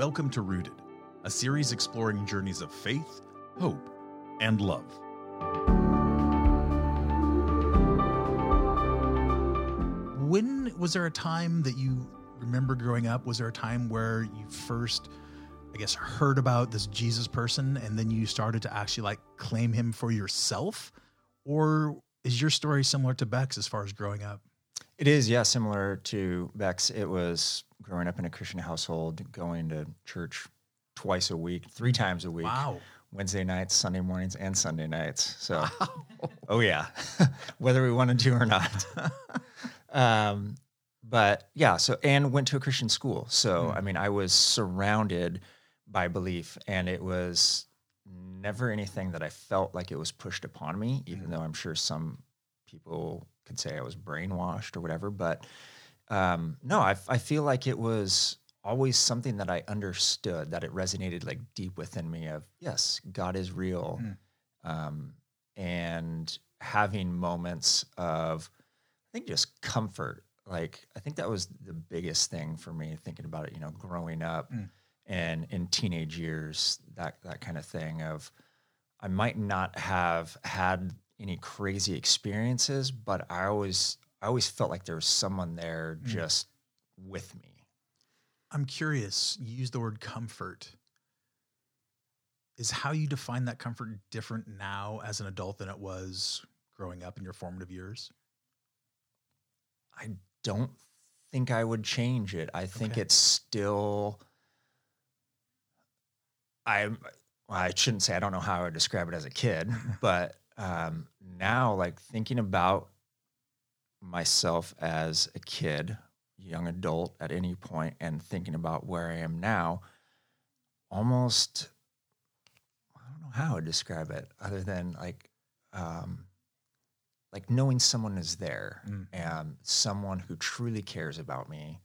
Welcome to Rooted, a series exploring journeys of faith, hope, and love. When was there a time that you remember growing up? Was there a time where you first, I guess, heard about this Jesus person and then you started to actually like claim him for yourself? Or is your story similar to Beck's as far as growing up? It is, yeah, similar to Beck's. It was growing up in a Christian household, going to church twice a week, three times a week. Wow. Wednesday nights, Sunday mornings, and Sunday nights. So, oh yeah, whether we wanted to or not. um, but yeah, so and went to a Christian school. So Mm. I mean, I was surrounded by belief, and it was never anything that I felt like it was pushed upon me. Even Mm. though I'm sure some people could say I was brainwashed or whatever, but um, no, I, I feel like it was always something that I understood that it resonated like deep within me of yes, God is real. Mm. Um, and having moments of, I think just comfort. Like, I think that was the biggest thing for me thinking about it, you know, growing up Mm. and in teenage years, that, that kind of thing of, I might not have had any crazy experiences, but I always, I always felt like there was someone there Mm. just with me. I'm curious, you use the word comfort. Is how you define that comfort different now as an adult than it was growing up in your formative years? I don't think I would change it. I think Okay. it's still. I I shouldn't say I don't know how I would describe it as a kid, but um, now like thinking about myself as a kid, young adult at any point, and thinking about where I am now, almost I don't know how I would describe it other than like. Um, like knowing someone is there Mm. and someone who truly cares about me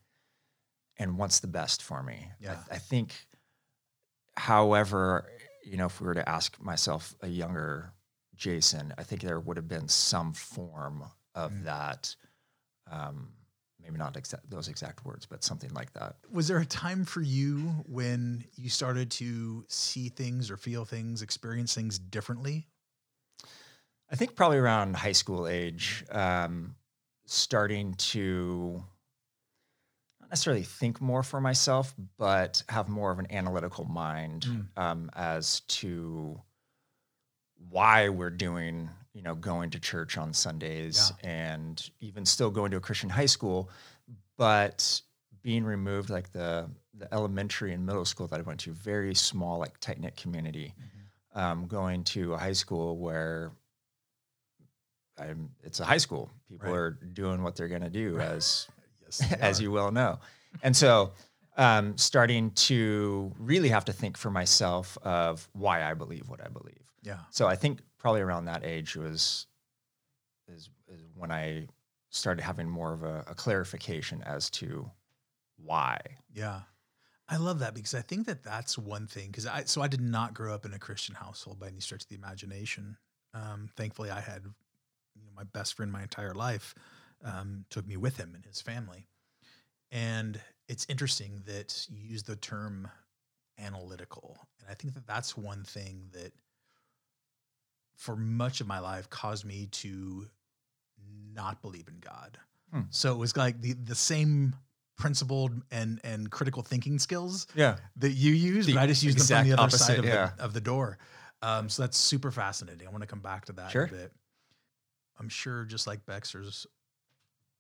and wants the best for me. I- Yeah. I, think, however, you know, if we were to ask myself a younger Jason, I think there would have been some form of Mm. that. Um, maybe not exact those exact words, but something like that. Was there a time for you when you started to see things or feel things, experience things differently? I think probably around high school age, um, starting to not necessarily think more for myself, but have more of an analytical mind Mm. um, as to why we're doing, you know, going to church on Sundays and even still going to a Christian high school, but being removed like the the elementary and middle school that I went to, very small, like tight knit community um, going to a high school where I'm, it's a high school. People Right. are doing what they're going to do, as Yes. as you well know. And so, um, starting to really have to think for myself of why I believe what I believe. Yeah. So I think probably around that age was is, is when I started having more of a, a clarification as to why. Yeah. I love that because I think that that's one thing. Because I, so I did not grow up in a Christian household by any stretch of the imagination. Um, thankfully, I had you know, my best friend my entire life um, took me with him and his family. And it's interesting that you use the term analytical. And I think that that's one thing that for much of my life caused me to not believe in God. Hmm. So it was like the, the same principled and and critical thinking skills Yeah. that you use, The but I just use them on the other side of, yeah. the, of the door. Um, so that's super fascinating. I want to come back to that Sure. a bit. I'm sure, just like Bex, there's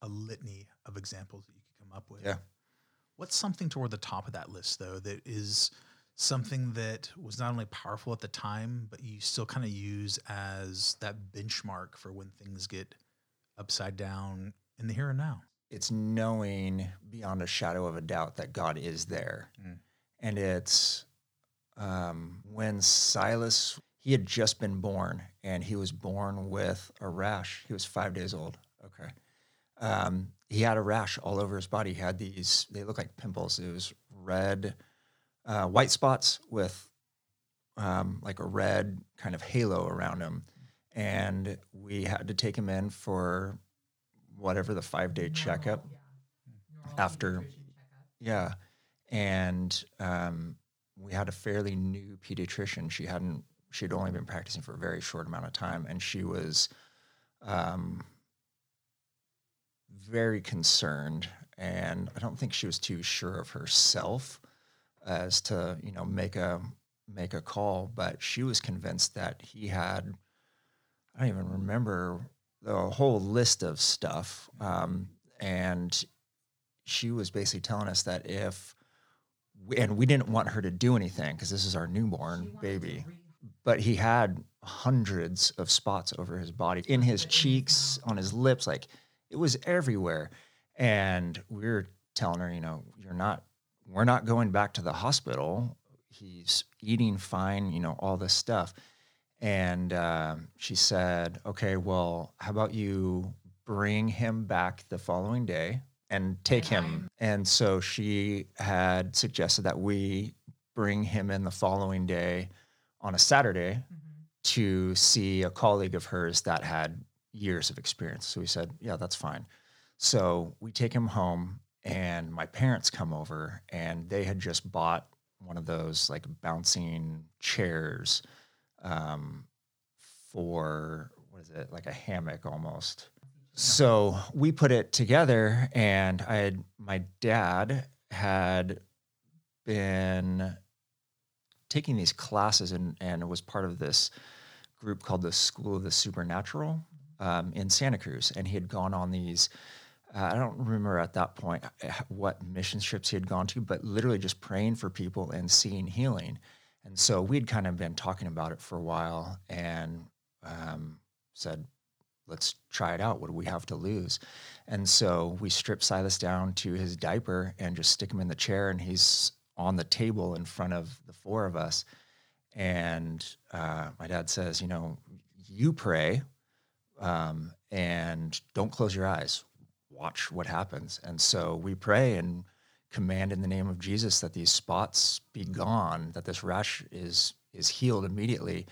a litany of examples that you could come up with. Yeah. What's something toward the top of that list, though, that is something that was not only powerful at the time, but you still kind of use as that benchmark for when things get upside down in the here and now? it's knowing beyond a shadow of a doubt that God is there. Mm. And it's um, when Silas, he had just been born and he was born with a rash. He was five days old. Okay. Um, he had a rash all over his body. He had these, they look like pimples. It was red, uh, white spots with um, like a red kind of halo around him. And we had to take him in for whatever the five day checkup after yeah and um, we had a fairly new pediatrician. She hadn't she'd only been practicing for a very short amount of time, and she was um, very concerned. And I don't think she was too sure of herself as to you know make a make a call, but she was convinced that he had. I don't even remember the whole list of stuff, um, and she was basically telling us that if we, and we didn't want her to do anything because this is our newborn baby but he had hundreds of spots over his body in his cheeks on his lips like it was everywhere and we were telling her you know you're not we're not going back to the hospital. He's eating fine you know all this stuff. And um, she said okay well how about you bring him back the following day and take him? And so she had suggested that we bring him in the following day on a Saturday to see a colleague of hers that had years of experience. So we said, yeah, that's fine. So we take him home, and my parents come over, and they had just bought one of those like bouncing chairs um, for what is it, like a hammock almost. So we put it together, and I had my dad had been taking these classes and and was part of this group called the School of the Supernatural um, in Santa Cruz, and he had gone on these. Uh, I don't remember at that point uh, what mission trips he had gone to, but literally just praying for people and seeing healing. And so we'd kind of been talking about it for a while and um, said, let's try it out. What do we have to lose? And so we stripped Silas down to his diaper and just stick him in the chair, and he's on the table in front of the four of us. And uh, my dad says, you know, you pray um, and don't close your eyes. Watch what happens. And so we pray and command in the name of Jesus that these spots be gone, that this rash is is healed immediately.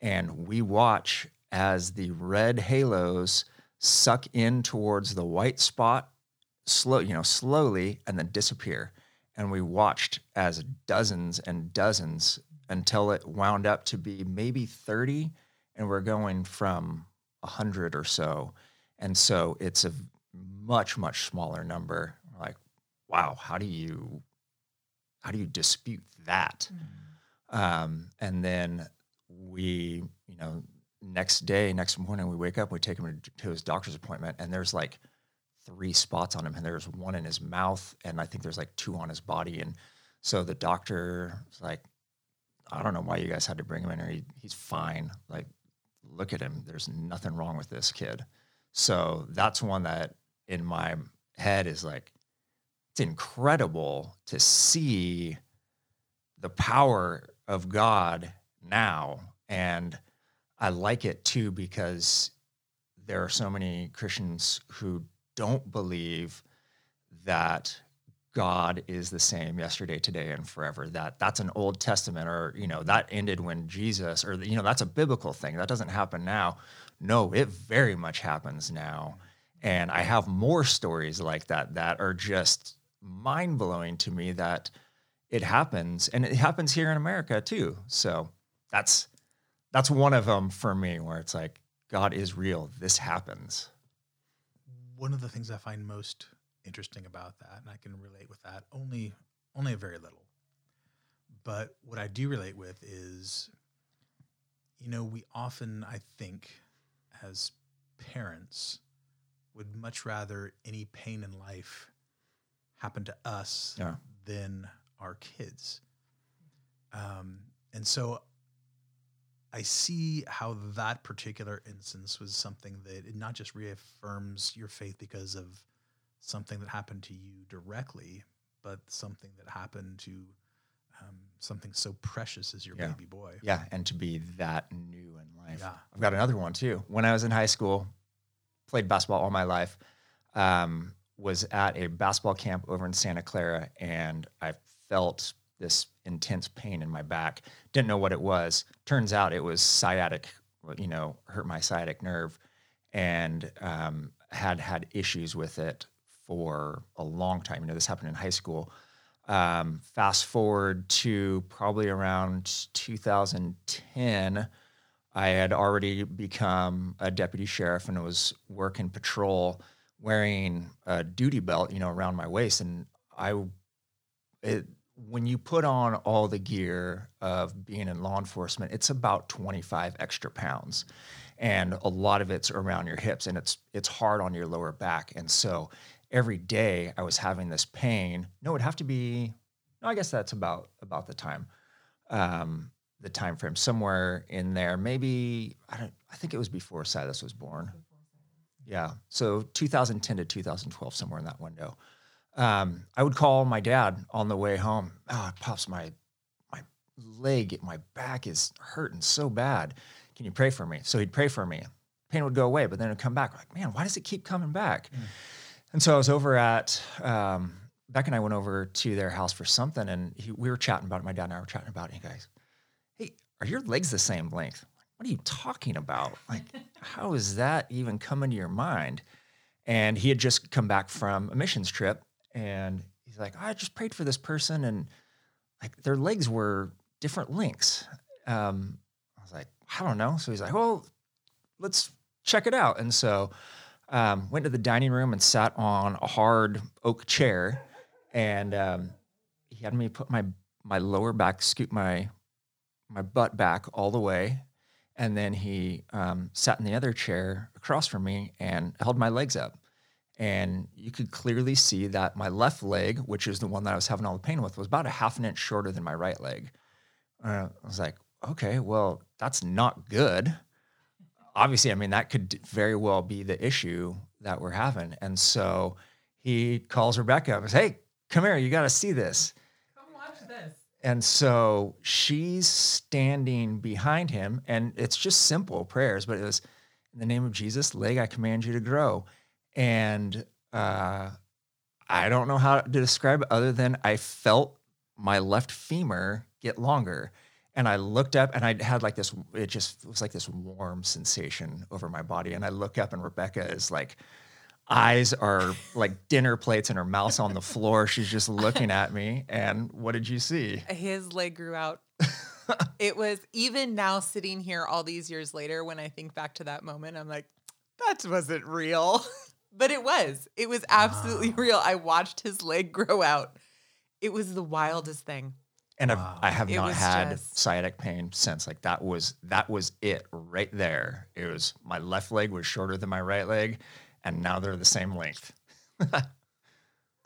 And we watch as the red halos suck in towards the white spot, slow, you know, slowly, and then disappear and we watched as dozens and dozens until it wound up to be maybe 30 and we're going from 100 or so and so it's a much much smaller number like wow how do you how do you dispute that mm-hmm. um, and then we you know next day next morning we wake up we take him to his doctor's appointment and there's like three spots on him, and there's one in his mouth, and I think there's like two on his body. And so the doctor was like, I don't know why you guys had to bring him in here. He, he's fine. Like, look at him. There's nothing wrong with this kid. So that's one that in my head is like, it's incredible to see the power of God now. And I like it too because there are so many Christians who don't believe that God is the same yesterday, today, and forever. That that's an Old Testament, or you know, that ended when Jesus, or you know, that's a biblical thing. That doesn't happen now. No, it very much happens now, and I have more stories like that that are just mind blowing to me. That it happens, and it happens here in America too. So that's that's one of them for me, where it's like God is real. This happens one of the things I find most interesting about that, and I can relate with that only only a very little. But what I do relate with is, you know, we often I think as parents would much rather any pain in life happen to us yeah. than our kids. Um, and so I see how that particular instance was something that it not just reaffirms your faith because of something that happened to you directly, but something that happened to um, something so precious as your yeah. baby boy. Yeah, and to be that new in life. Yeah. I've got another one too. When I was in high school, played basketball all my life. Um, was at a basketball camp over in Santa Clara, and I felt this intense pain in my back. Didn't know what it was. Turns out it was sciatic, you know, hurt my sciatic nerve, and um, had had issues with it for a long time. You know, this happened in high school. Um, fast forward to probably around 2010, I had already become a deputy sheriff and was working patrol, wearing a duty belt, you know, around my waist. And I, it, when you put on all the gear of being in law enforcement, it's about 25 extra pounds. And a lot of it's around your hips and it's it's hard on your lower back. And so every day I was having this pain. No, it'd have to be no, I guess that's about about the time. Um, the time frame somewhere in there. Maybe I don't. I think it was before Silas was born. Yeah, so 2010 to 2012, somewhere in that window. Um, I would call my dad on the way home. Oh, pops, my my leg, my back is hurting so bad. Can you pray for me? So he'd pray for me. Pain would go away, but then it'd come back. Like, man, why does it keep coming back? Mm. And so I was over at um, Beck and I went over to their house for something, and he, we were chatting about it. My dad and I were chatting about it. And he goes, are your legs the same length? What are you talking about? Like, how is that even coming to your mind? And he had just come back from a missions trip and he's like, I just prayed for this person and like their legs were different lengths. Um, I was like, I don't know. So he's like, well, let's check it out. And so um, went to the dining room and sat on a hard oak chair and um, he had me put my my lower back, scoop my my butt back all the way. And then he um, sat in the other chair across from me and held my legs up. And you could clearly see that my left leg, which is the one that I was having all the pain with, was about a half an inch shorter than my right leg. Uh, I was like, okay, well, that's not good. Obviously, I mean, that could very well be the issue that we're having. And so he calls Rebecca and says, hey, come here, you got to see this. And so she's standing behind him, and it's just simple prayers, but it was in the name of Jesus, leg, I command you to grow. And uh, I don't know how to describe it other than I felt my left femur get longer. And I looked up and I had like this, it just was like this warm sensation over my body. And I look up and Rebecca is like, eyes are like dinner plates and her mouth's on the floor. She's just looking at me. And what did you see? His leg grew out. it was even now sitting here all these years later, when I think back to that moment, I'm like, that wasn't real. but it was. It was absolutely wow. real. I watched his leg grow out. It was the wildest thing. And wow. I have not had just... sciatic pain since. Like that was that was it right there. It was my left leg was shorter than my right leg and now they're the same length.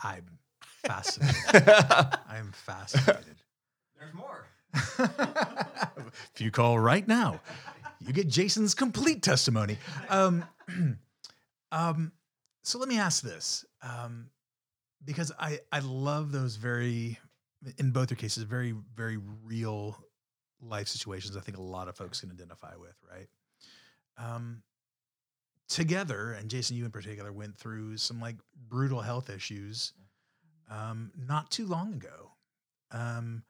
I'm fascinated. I'm fascinated. There's more. if you call right now, you get Jason's complete testimony. Um, um, so let me ask this, um, because I I love those very, in both your cases, very very real life situations. I think a lot of folks can identify with, right? Um, together, and Jason, you in particular, went through some like brutal health issues um, not too long ago. Um,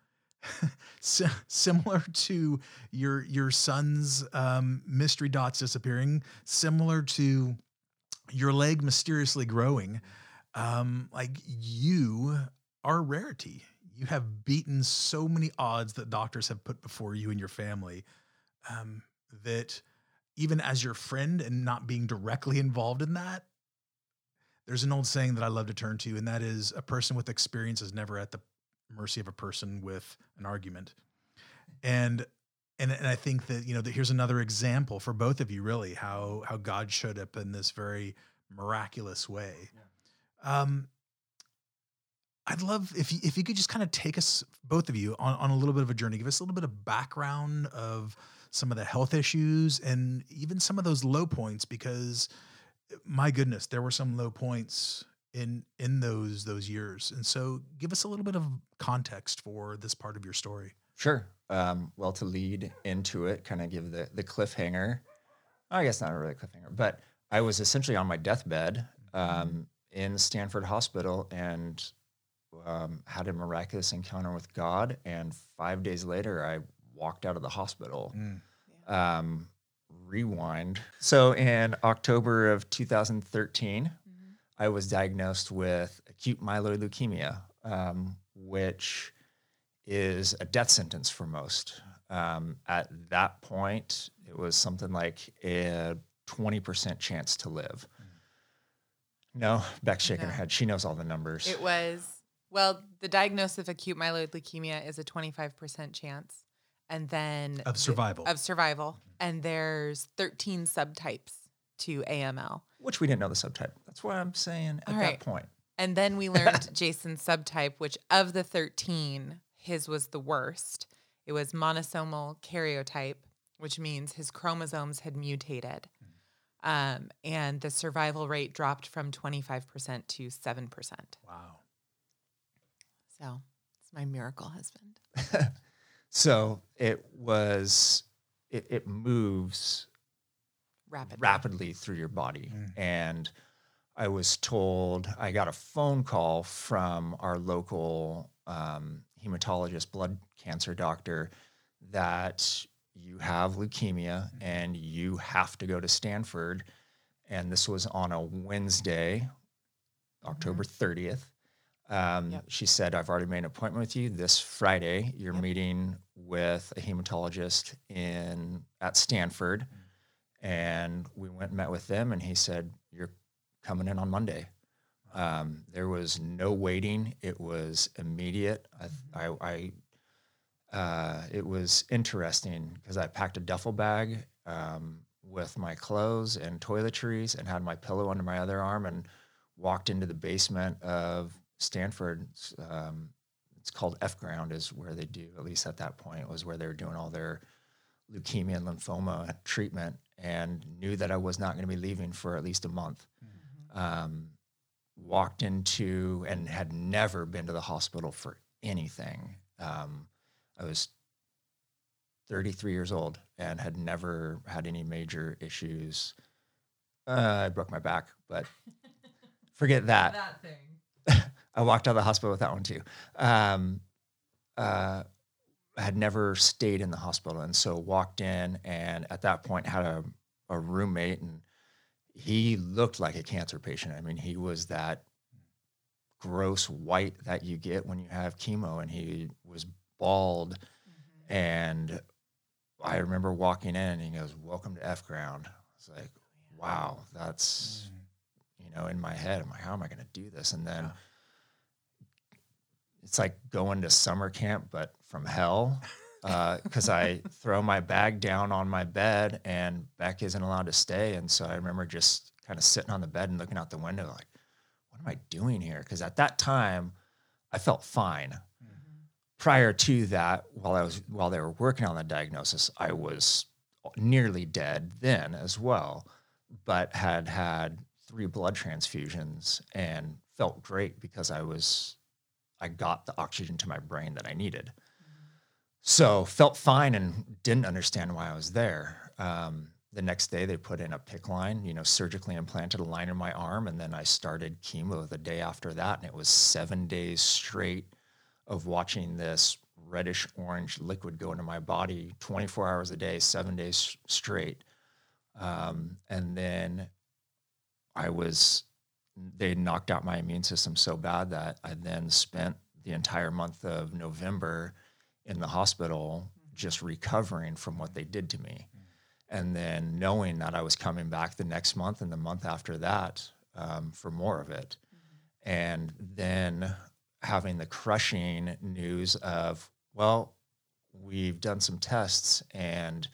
similar to your your son's um, mystery dots disappearing, similar to your leg mysteriously growing. Um, like you are a rarity. You have beaten so many odds that doctors have put before you and your family um, that even as your friend and not being directly involved in that, there's an old saying that I love to turn to, and that is a person with experience is never at the mercy of a person with an argument. And and, and I think that you know that here's another example for both of you, really, how how God showed up in this very miraculous way. Yeah. Um, I'd love if you, if you could just kind of take us both of you on, on a little bit of a journey, give us a little bit of background of some of the health issues and even some of those low points because my goodness there were some low points in in those those years. And so give us a little bit of context for this part of your story. Sure. Um, well to lead into it kind of give the the cliffhanger. I guess not a really cliffhanger but i was essentially on my deathbed um, in stanford hospital and um, had a miraculous encounter with god. And five days later i walked out of the hospital. Mm. Um, rewind. So in October of 2013, mm-hmm. I was diagnosed with acute myeloid leukemia, um, which is a death sentence for most. Um, at that point, it was something like a 20% chance to live. No, Beck's shaking her head. She knows all the numbers. It was, well, the diagnosis of acute myeloid leukemia is a 25% chance. And then Of survival. of survival. And there's 13 subtypes to AML. which we didn't know the subtype. That's what I'm saying at All that point. And then we learned Jason's subtype, which of the 13, his was the worst. It was monosomal karyotype, which means his chromosomes had mutated. Um, and the survival rate dropped from 25% to 7%. Wow. So it's my miracle husband. So it was, it, it moves Rapidly. rapidly through your body. Mm. And I was told, I got a phone call from our local um, hematologist, blood cancer doctor, that you have leukemia and you have to go to Stanford. And this was on a Wednesday, October 30th. Um, Yep. She said, I've already made an appointment with you this Friday. You're Yep. meeting with a hematologist in at Stanford. And we went and met with them, and he said, You're coming in on Monday. Um, there was no waiting. It was immediate. I, I, I uh, it was interesting because I packed a duffel bag um, with my clothes and toiletries and had my pillow under my other arm and walked into the basement of Stanford. It's, Um, it's called F Ground, is where they do, at least at that point, was where they were doing all their leukemia and lymphoma treatment and knew that I was not going to be leaving for at least a month. Um, walked into and had never been to the hospital for anything. Um, I was 33 years old and had never had any major issues. Uh, I broke my back, but forget that. That thing. I walked out of the hospital with that one too. Um, uh, I had never stayed in the hospital, and so walked in, and at that point had a, a roommate, and he looked like a cancer patient. I mean, he was that gross white that you get when you have chemo, and he was bald. And I remember walking in, and he goes, "Welcome to F Ground." It's like, "Wow, that's." You know, in my head, I'm like, "How am I going to do this?" And then Yeah. It's like going to summer camp, but from hell. Uh, because I throw my bag down on my bed and Beck isn't allowed to stay. And so I remember just kind of sitting on the bed and looking out the window, like, what am I doing here? Because at that time, I felt fine. Mm-hmm. Prior to that, while I was while they were working on the diagnosis, I was nearly dead then as well, but had had three blood transfusions and felt great because I was I got the oxygen to my brain that I needed. So felt fine and didn't understand why I was there. Um, the next day they put in a PICC line, you know, surgically implanted a line in my arm, and then I started chemo the day after that, and it was seven days straight of watching this reddish orange liquid go into my body 24 hours a day, seven days straight. Um, and then I was, they knocked out my immune system so bad that I then spent the entire month of November in the hospital just recovering from what they did to me. And then knowing that I was coming back the next month and the month after that um, for more of it. And then having the crushing news of, well, we've done some tests and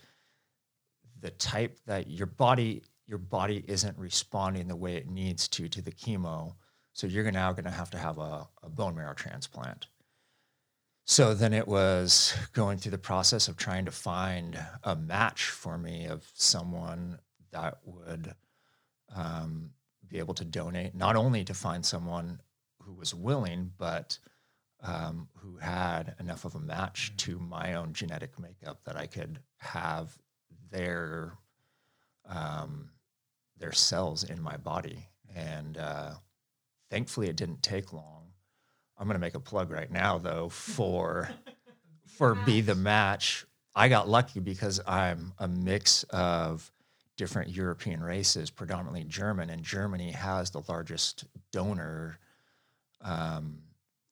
the type that your body your body isn't responding the way it needs to to the chemo so you're now going to have to have a, a bone marrow transplant. So then it was going through the process of trying to find a match for me of someone that would um, be able to donate not only to find someone who was willing but um, who had enough of a match to my own genetic makeup that I could have their um, their cells in my body. And uh, thankfully, it didn't take long. I'm going to make a plug right now, though, for for be the match. I got lucky because I'm a mix of different European races, predominantly German, and Germany has the largest donor um,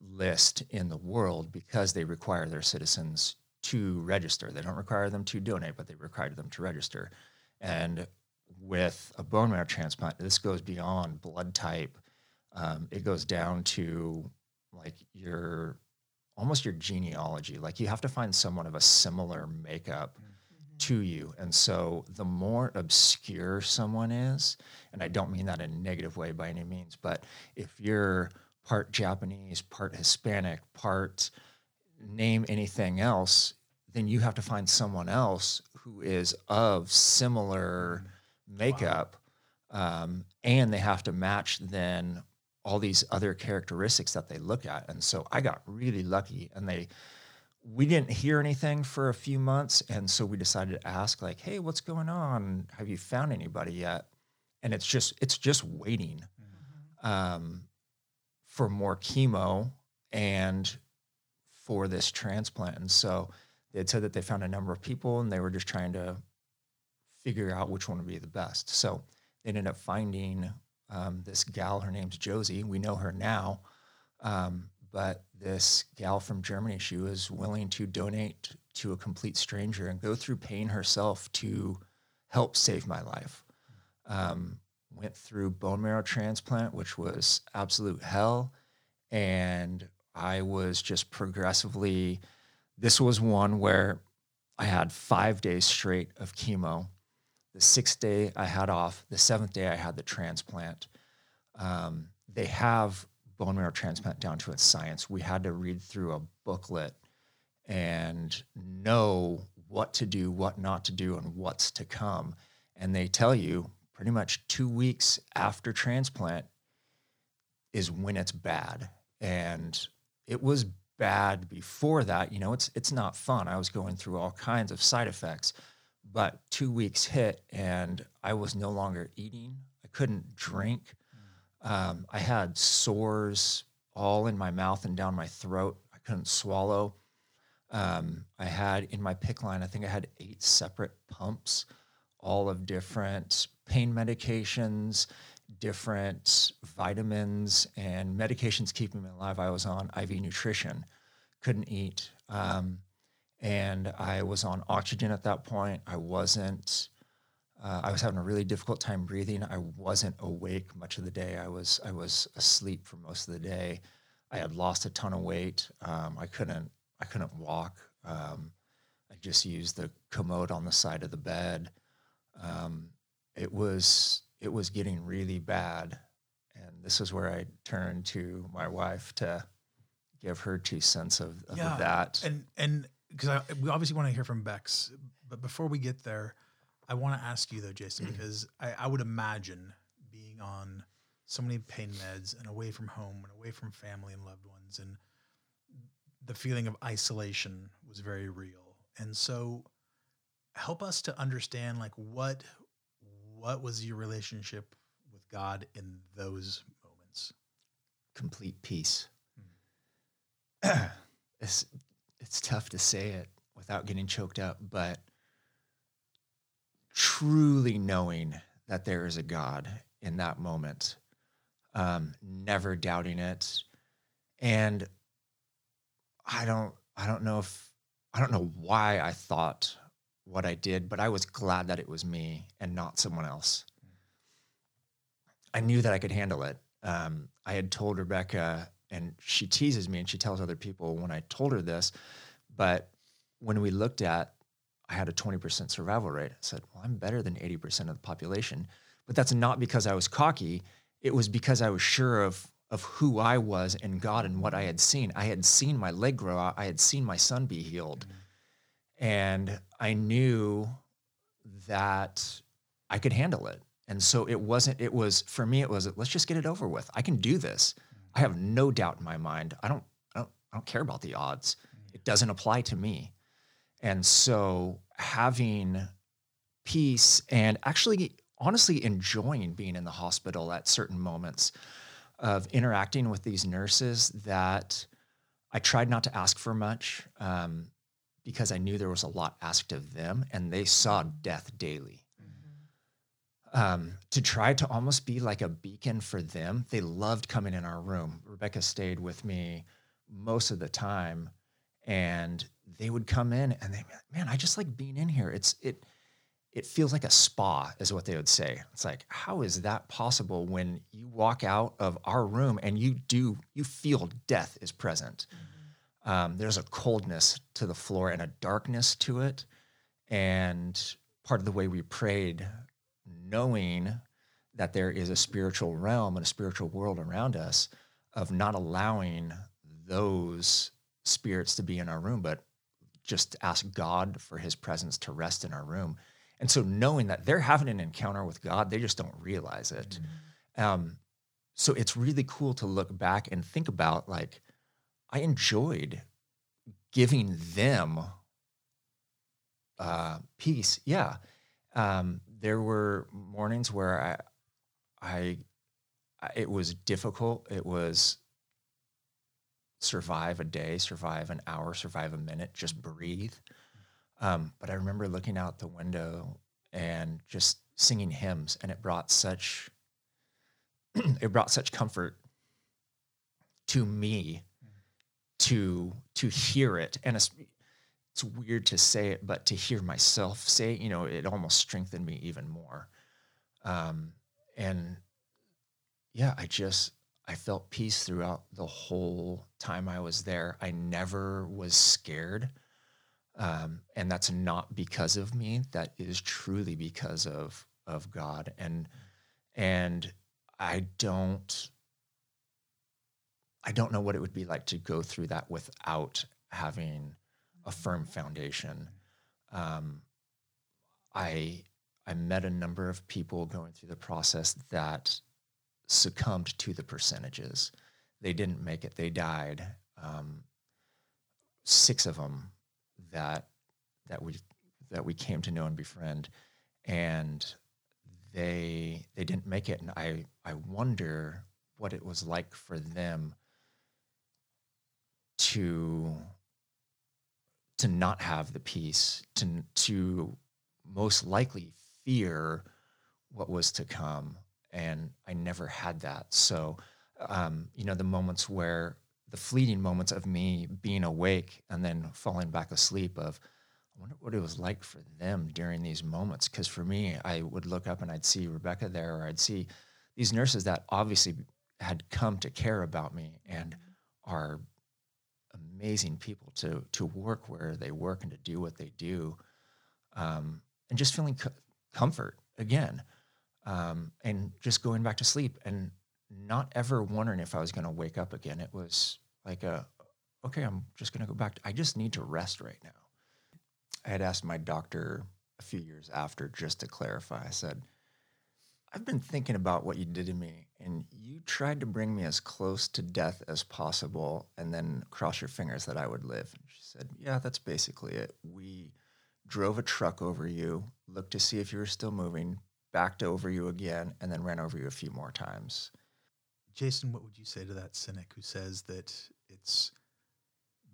list in the world because they require their citizens to register. They don't require them to donate, but they require them to register. And with a bone marrow transplant, this goes beyond blood type. Um, it goes down to like your almost your genealogy. Like you have to find someone of a similar makeup to you. And so the more obscure someone is, and I don't mean that in a negative way by any means, but if you're part Japanese, part Hispanic, part name anything else, then you have to find someone else who is of similar makeup. Um, and they have to match then all these other characteristics that they look at. And so I got really lucky and they, we didn't hear anything for a few months. And so we decided to ask like, Hey, what's going on? Have you found anybody yet? And it's just, it's just waiting, um, for more chemo and for this transplant. And so they said that they found a number of people and they were just trying to figure out which one would be the best. So they ended up finding um, this gal. Her name's Josie. We know her now. Um, but this gal from Germany, she was willing to donate to a complete stranger and go through pain herself to help save my life. Um, went through bone marrow transplant, which was absolute hell. And I was just progressively, this was one where I had five days straight of chemo. The sixth day I had off, the seventh day I had the transplant. Um, they have bone marrow transplant down to its science. We had to read through a booklet and know what to do, what not to do, and what's to come. And they tell you pretty much two weeks after transplant is when it's bad. And it was bad before that. You know, it's it's not fun. I was going through all kinds of side effects. But two weeks hit and I was no longer eating. I couldn't drink. Um, I had sores all in my mouth and down my throat. I couldn't swallow. Um, I had in my PICC line, I think I had eight separate pumps, all of different pain medications, different vitamins, and medications keeping me alive. I was on IV nutrition, couldn't eat. Um, and I was on oxygen at that point. I wasn't uh, I was having a really difficult time breathing. I wasn't awake much of the day. I was I was asleep for most of the day. I had lost a ton of weight. Um, I couldn't I couldn't walk. Um, I just used the commode on the side of the bed. Um, it was it was getting really bad, and this is where I turned to my wife to give her two cents of, of Yeah, that. And and because we obviously want to hear from Bex, but before we get there, I want to ask you though, Jason, because I, I would imagine being on so many pain meds and away from home and away from family and loved ones, and the feeling of isolation was very real. And so, help us to understand like what what was your relationship with God in those moments? complete peace. Hmm. it's tough to say it without getting choked up, but truly knowing that there is a God in that moment, um, never doubting it, and I don't I don't know if I don't know why I thought what I did, but I was glad that it was me and not someone else. I knew that I could handle it. Um, I had told Rebecca, and she teases me and she tells other people when I told her this, but when we looked at, I had a 20% survival rate. I said, well, I'm better than 80% of the population. But that's not because I was cocky. It was because I was sure of, of who I was in God and what I had seen. I had seen my leg grow out. I had seen my son be healed. Mm-hmm. And I knew that I could handle it. And so it wasn't, it was, for me, it was, let's just get it over with. I can do this. I have no doubt in my mind. I don't, I don't, I don't care about the odds. It doesn't apply to me. And so having peace and actually, honestly, enjoying being in the hospital at certain moments of interacting with these nurses that I tried not to ask for much um, because I knew there was a lot asked of them and they saw death daily um, to try to almost be like a beacon for them. They loved coming in our room. Rebecca stayed with me most of the time, and they would come in and they, man, I just like being in here. It's it it feels like a spa, is what they would say. It's like, how is that possible when you walk out of our room and you do, you feel death is present? Mm-hmm. Um, there's a coldness to the floor and a darkness to it. And part of the way we prayed, knowing that there is a spiritual realm and a spiritual world around us, of not allowing those spirits to be in our room, but just ask God for his presence to rest in our room and so knowing that they're having an encounter with God, they just don't realize it. Mm-hmm. Um, so it's really cool to look back and think about like, I enjoyed giving them uh, peace. Yeah. Um, there were mornings where I, I, it was difficult. It was survive a day, survive an hour, survive a minute, just breathe. Um, but I remember looking out the window and just singing hymns, and it brought such it brought such comfort to me to to hear it, and it's weird to say it, but to hear myself say, it, you know, it almost strengthened me even more. Um, and yeah, I just I felt peace throughout the whole time I was there. I never was scared. Um, and that's not because of me. That is truly because of of God. And and I don't I don't know what it would be like to go through that without having a firm foundation. Um, I I met a number of people going through the process that succumbed to the percentages. They didn't make it. They died. Um, six of them that that we that we came to know and befriend, and they they didn't make it, and I I wonder what it was like for them to to not have the peace to to most likely fear what was to come. And i never had that. So um, you know the moments where the fleeting moments of me being awake and then falling back asleep of I wonder what it was like for them during these moments. Because for me, I would look up and I'd see Rebecca there, or I'd see these nurses that obviously had come to care about me and are amazing people to to work where they work and to do what they do, um, and just feeling co- comfort again, um, and just going back to sleep and not ever wondering if I was going to wake up again. It was like a okay i'm just going to go back to, i just need to rest right now i had asked my doctor a few years after just to clarify i said i've been thinking about what you did to me and you tried to bring me as close to death as possible and then cross your fingers that i would live. And she said yeah that's basically it. We drove a truck over you looked to see if you were still moving backed over you again and then ran over you a few more times. Jason, what would you say to that cynic who says that it's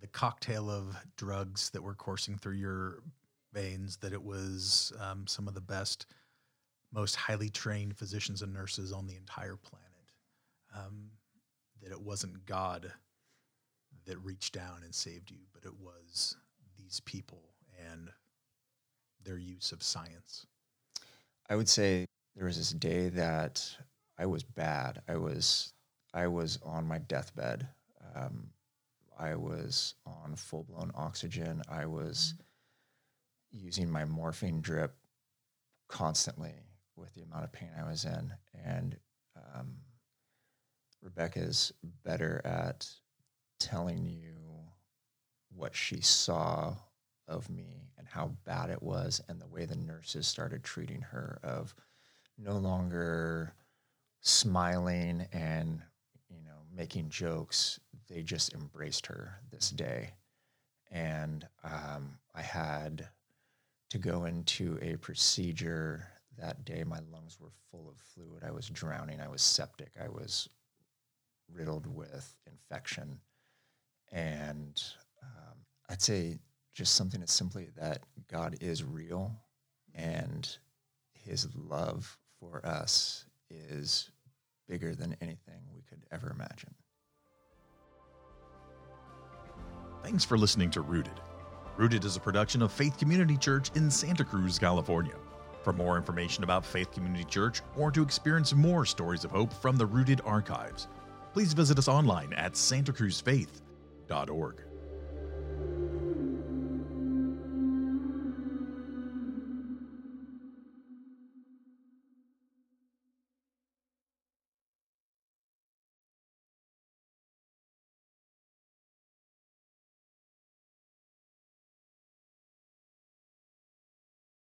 the cocktail of drugs that were coursing through your veins, that it was um, some of the best, most highly trained physicians and nurses on the entire planet, um, that it wasn't God that reached down and saved you, but it was these people and their use of science? I would say there was this day that I was bad. I was I was on my deathbed. Um, I was on full blown oxygen. I was mm-hmm. using my morphine drip constantly with the amount of pain I was in. And um, Rebecca's better at telling you what she saw of me and how bad it was, and the way the nurses started treating her of no longer smiling and you know making jokes they just embraced her this day and um, i had to go into a procedure that day my lungs were full of fluid i was drowning i was septic i was riddled with infection and um, i'd say just something as simply that god is real and his love for us is bigger than anything we could ever imagine. Thanks for listening to Rooted. Rooted is a production of Faith Community Church in Santa Cruz, California. For more information about Faith Community Church or to experience more stories of hope from the Rooted archives, please visit us online at santacruzfaith.org.